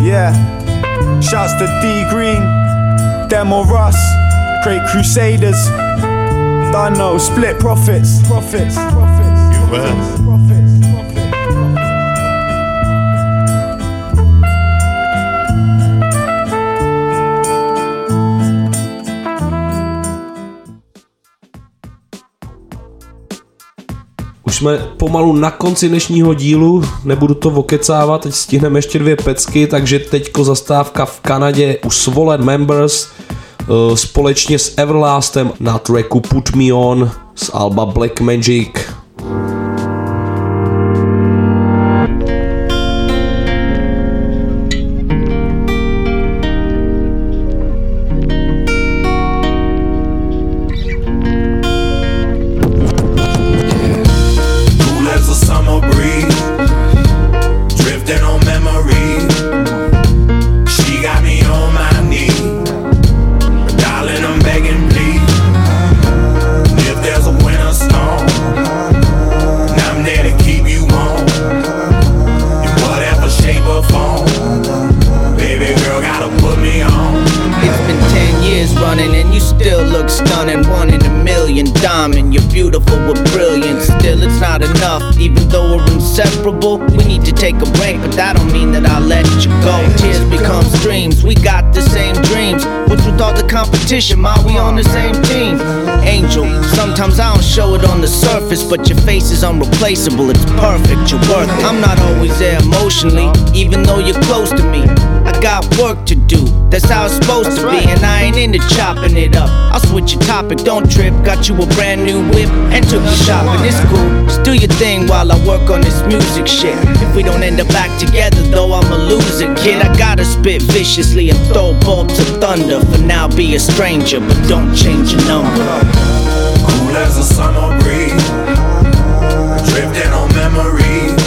Yeah, shouts to D Green, Demo Russ, Great Crusaders. Done no Split Prophets, profits, profits. Už jsme pomalu na konci dnešního dílu, nebudu to okecávat, teď stihneme ještě dvě pecky, takže teďko zastávka v Kanadě u Swollen Members eh, společně s Everlastem na tracku Put Me On z Alba Black Magic. Competition? Ma, we on the same team. Angel, sometimes I don't show it on the surface, but your face is unreplaceable. It's perfect. You're worth it. I'm not always there emotionally, even though you're close to me. I got work to do. That's how it's supposed to be, and I ain't into chopping it up. I'll switch your topic, don't trip. Got you a brand new whip and took you shopping. It's cool. Just do your thing while I work on this music shit. If we don't end up back together, though, I'm a loser, kid. I gotta spit viciously and throw bolts of thunder. For now, be a stranger, but don't change your number. Cool as a summer breeze, Drifting on memory.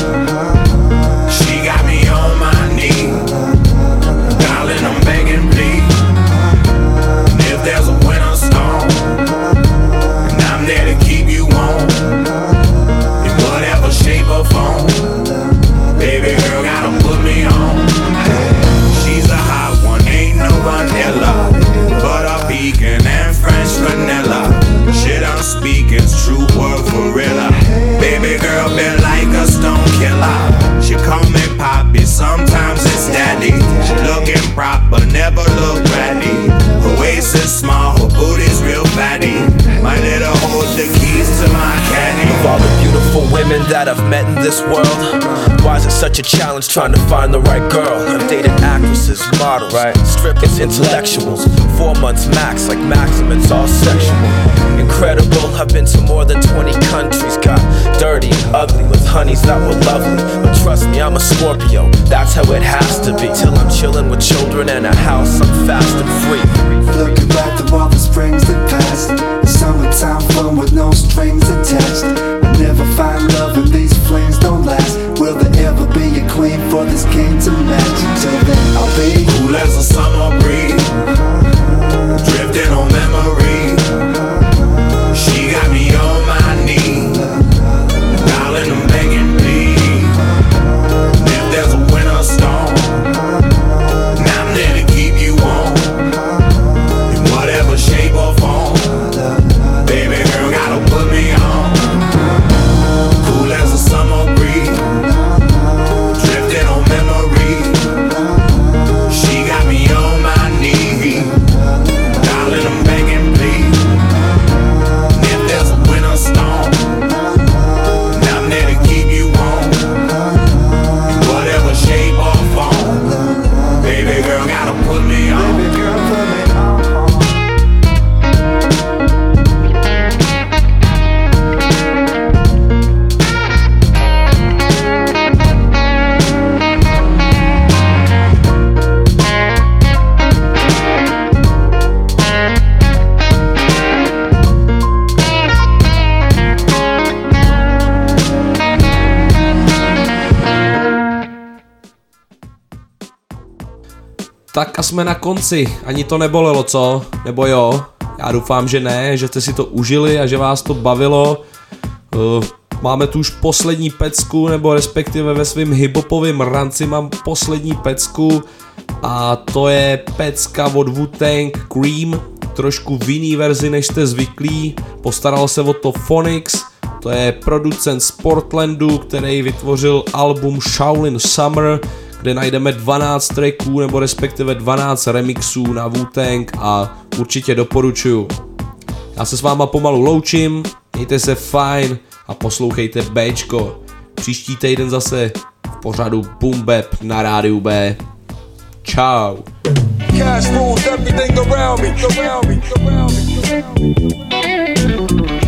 All the beautiful women that I've met in this world, why is it such a challenge trying to find the right girl? I've dated actresses, models, strippers, intellectuals. Four months max, like Maxim, it's all sexual. Incredible, I've been to more than 20 countries. Got dirty and ugly with honeys that were lovely. But trust me, I'm a Scorpio, that's how it has to be. Till I'm chilling with children and a house, I'm fast and free. Looking back to all the springs that passed. Summertime fun with no strings attached. I never find love if these flames don't last. Will there ever be a queen for this king to match? Until then, I'll be cool as a summer breeze. Drifting on memory. She got me on jsme na konci. Ani to nebolelo, co? Nebo jo? Já doufám, že ne, že jste si to užili a že vás to bavilo. Eh, Máme tu už poslední pecku, nebo respektive ve svém hiphopovém ranci mám poslední pecku a to je pecka od Wu-Tang Cream, trošku v jiný verzi než jste zvyklí, postaral se o to Phonics, to je producent z Portlandu, který vytvořil album Shaolin Summer, kde najdeme 12 tracků nebo respektive 12 remixů na Wu-Tang a určitě doporučuju. Já se s váma pomalu loučím, mějte se fajn a poslouchejte Bčko. Příští týden zase v pořadu Boom Bap na rádiu B. Ciao. Cash rules everything around me. Around me. Around me.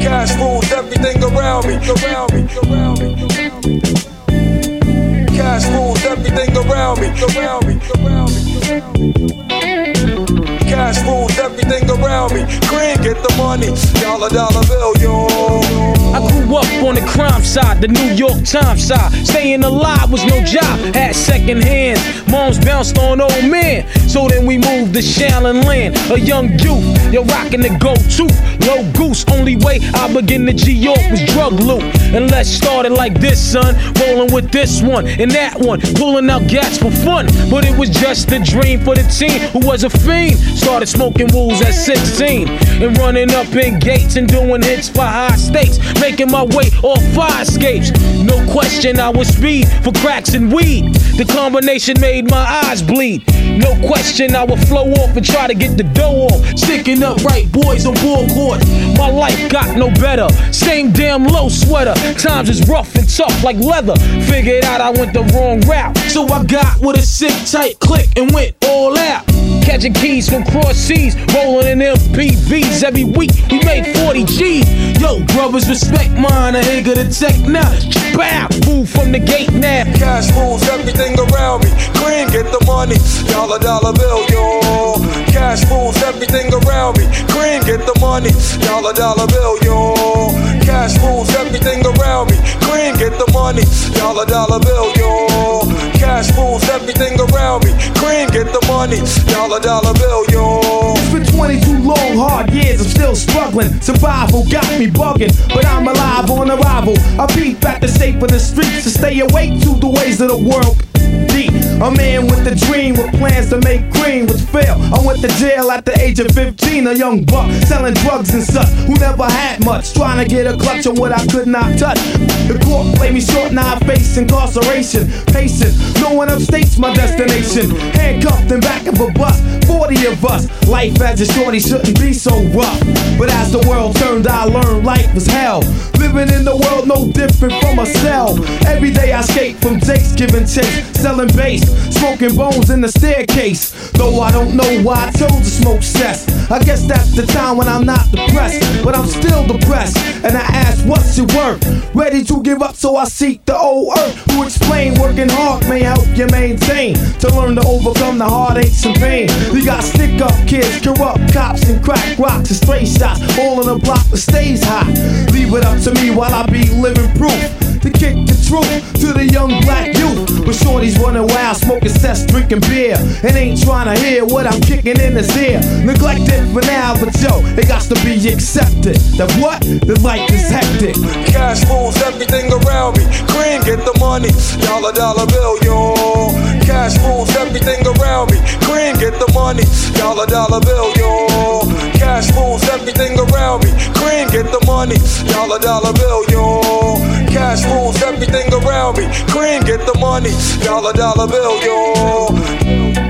Cash rules everything around me. Around me. Around me. Around me. Cash rules everything around me. Green, get the money. Dollar, dollar bill, yo. I grew up on the crime side, the New York Times side. Staying alive was no job, had second hands. Moms bounced on old men. So then we moved to Shaolin Land, a young youth. You're rocking the go to. Low goose, only way I begin to G York was drug loot. And let's start it like this, son. Rolling with this one and that one, pulling out gas for fun. But it was just a dream for the teen who was a fiend. Started smoking wools at 16 and running up in gates and doing hits for high stakes. Making my way off fire escapes. No question, I was speed for cracks and weed. The combination made my eyes bleed. No question, I would flow off and try to get the dough off. Sticking up right boys on board court. My life got no better. Same damn low sweater. Times is rough and tough like leather. Figured out I went the wrong route. So I got with a sick tight click and went all out. Catching keys from cross seas, rolling in MPVs every week. We made 40 G's. Yo, brothers, respect mine. I ain't gonna take now. Bow, move from the gate now. Cash rules everything around me. Green, get the money. Dollar, dollar bill, yo. Cash rules everything around me. Green, get the money. Dollar, dollar bill, yo. Cash rules everything around me. Cream, get the money. Dollar, dollar bill, yo. Cash rules everything around me. Cream, get the money. Dollar, dollar bill, yo. It's been 22 long, hard years, I'm still struggling. Survival got me bugging, but I'm alive on arrival. I peep at the shape of the streets to stay awake to the ways of the world. A man with a dream with plans to make green was fail. I went to jail at the age of 15, a young buck selling drugs and such who never had much, trying to get a clutch on what I could not touch. The court played me short, now I face incarceration. Patient, no one upstates my destination. Handcuffed in back of a bus, 40 of us. Life as a shorty shouldn't be so rough. But as the world turned, I learned life was hell. Living in the world no different from a cell. Every day I escape from Jake's giving chase, selling bass, smoking bones in the staircase. Though I don't know why I chose to smoke cess. I guess that's the time when I'm not depressed, but I'm still depressed. And I ask, what's it worth? Ready to give up, so I seek the old earth. Who explain working hard may help you maintain to learn to overcome the heartaches and pain. We got stick up kids, corrupt cops, and crack rocks and stray shots. All in a block that stays hot. Leave it up to me while I be living proof to kick the truth to the young black youth. But shorties running wild, smoking cess, drinking beer, and ain't trying to hear what I'm kicking in his ear. Neglected for now, but yo, it got to be accepted. That what? The life is hectic. Cash rules everything around me. Cream, get the money. Dollar, dollar bill, yo. Cash rules everything around me. Cream, get the money. Dollar, dollar bill, yo. Cash rules everything around me. Cream, get the money. Dollar, dollar bill, yo. Cash rules everything around me. Cream, get the money. Dollar, dollar bill, yo.